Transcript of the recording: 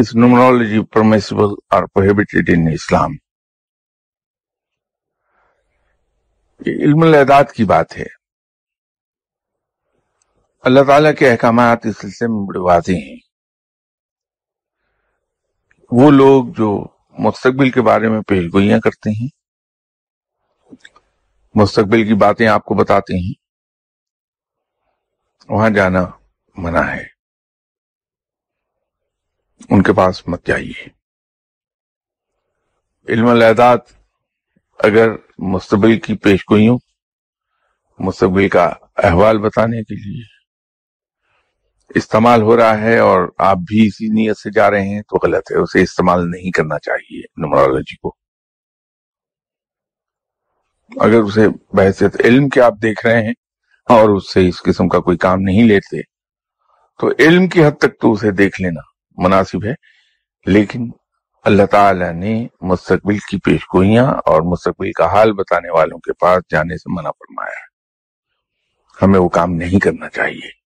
is numerology permissible or prohibited in Islam? یہ علم الاعداد کی بات ہے۔ اللہ تعالیٰ کے احکامات اس سلسلے میں بڑے واضح ہیں۔ وہ لوگ جو مستقبل کے بارے میں پیش گوئیاں کرتے ہیں، مستقبل کی باتیں آپ کو بتاتے ہیں، وہاں جانا منع ہے۔ ان کے پاس مت جائیے۔ علم الاعداد اگر مستقبل کی پیش گوئیوں، مستقبل کا احوال بتانے کے لیے استعمال ہو رہا ہے اور آپ بھی اسی نیت سے جا رہے ہیں، تو غلط ہے۔ اسے استعمال نہیں کرنا چاہیے نمرالوجی کو۔ اگر اسے بحثیت علم کے آپ دیکھ رہے ہیں اور اس سے اس قسم کا کوئی کام نہیں لیتے، تو علم کی حد تک تو اسے دیکھ لینا۔ مناسب ہے۔ لیکن اللہ تعالی نے مستقبل کی پیش گوئیاں اور مستقبل کا حال بتانے والوں کے پاس جانے سے منع فرمایا۔ ہے ہمیں وہ کام نہیں کرنا چاہیے۔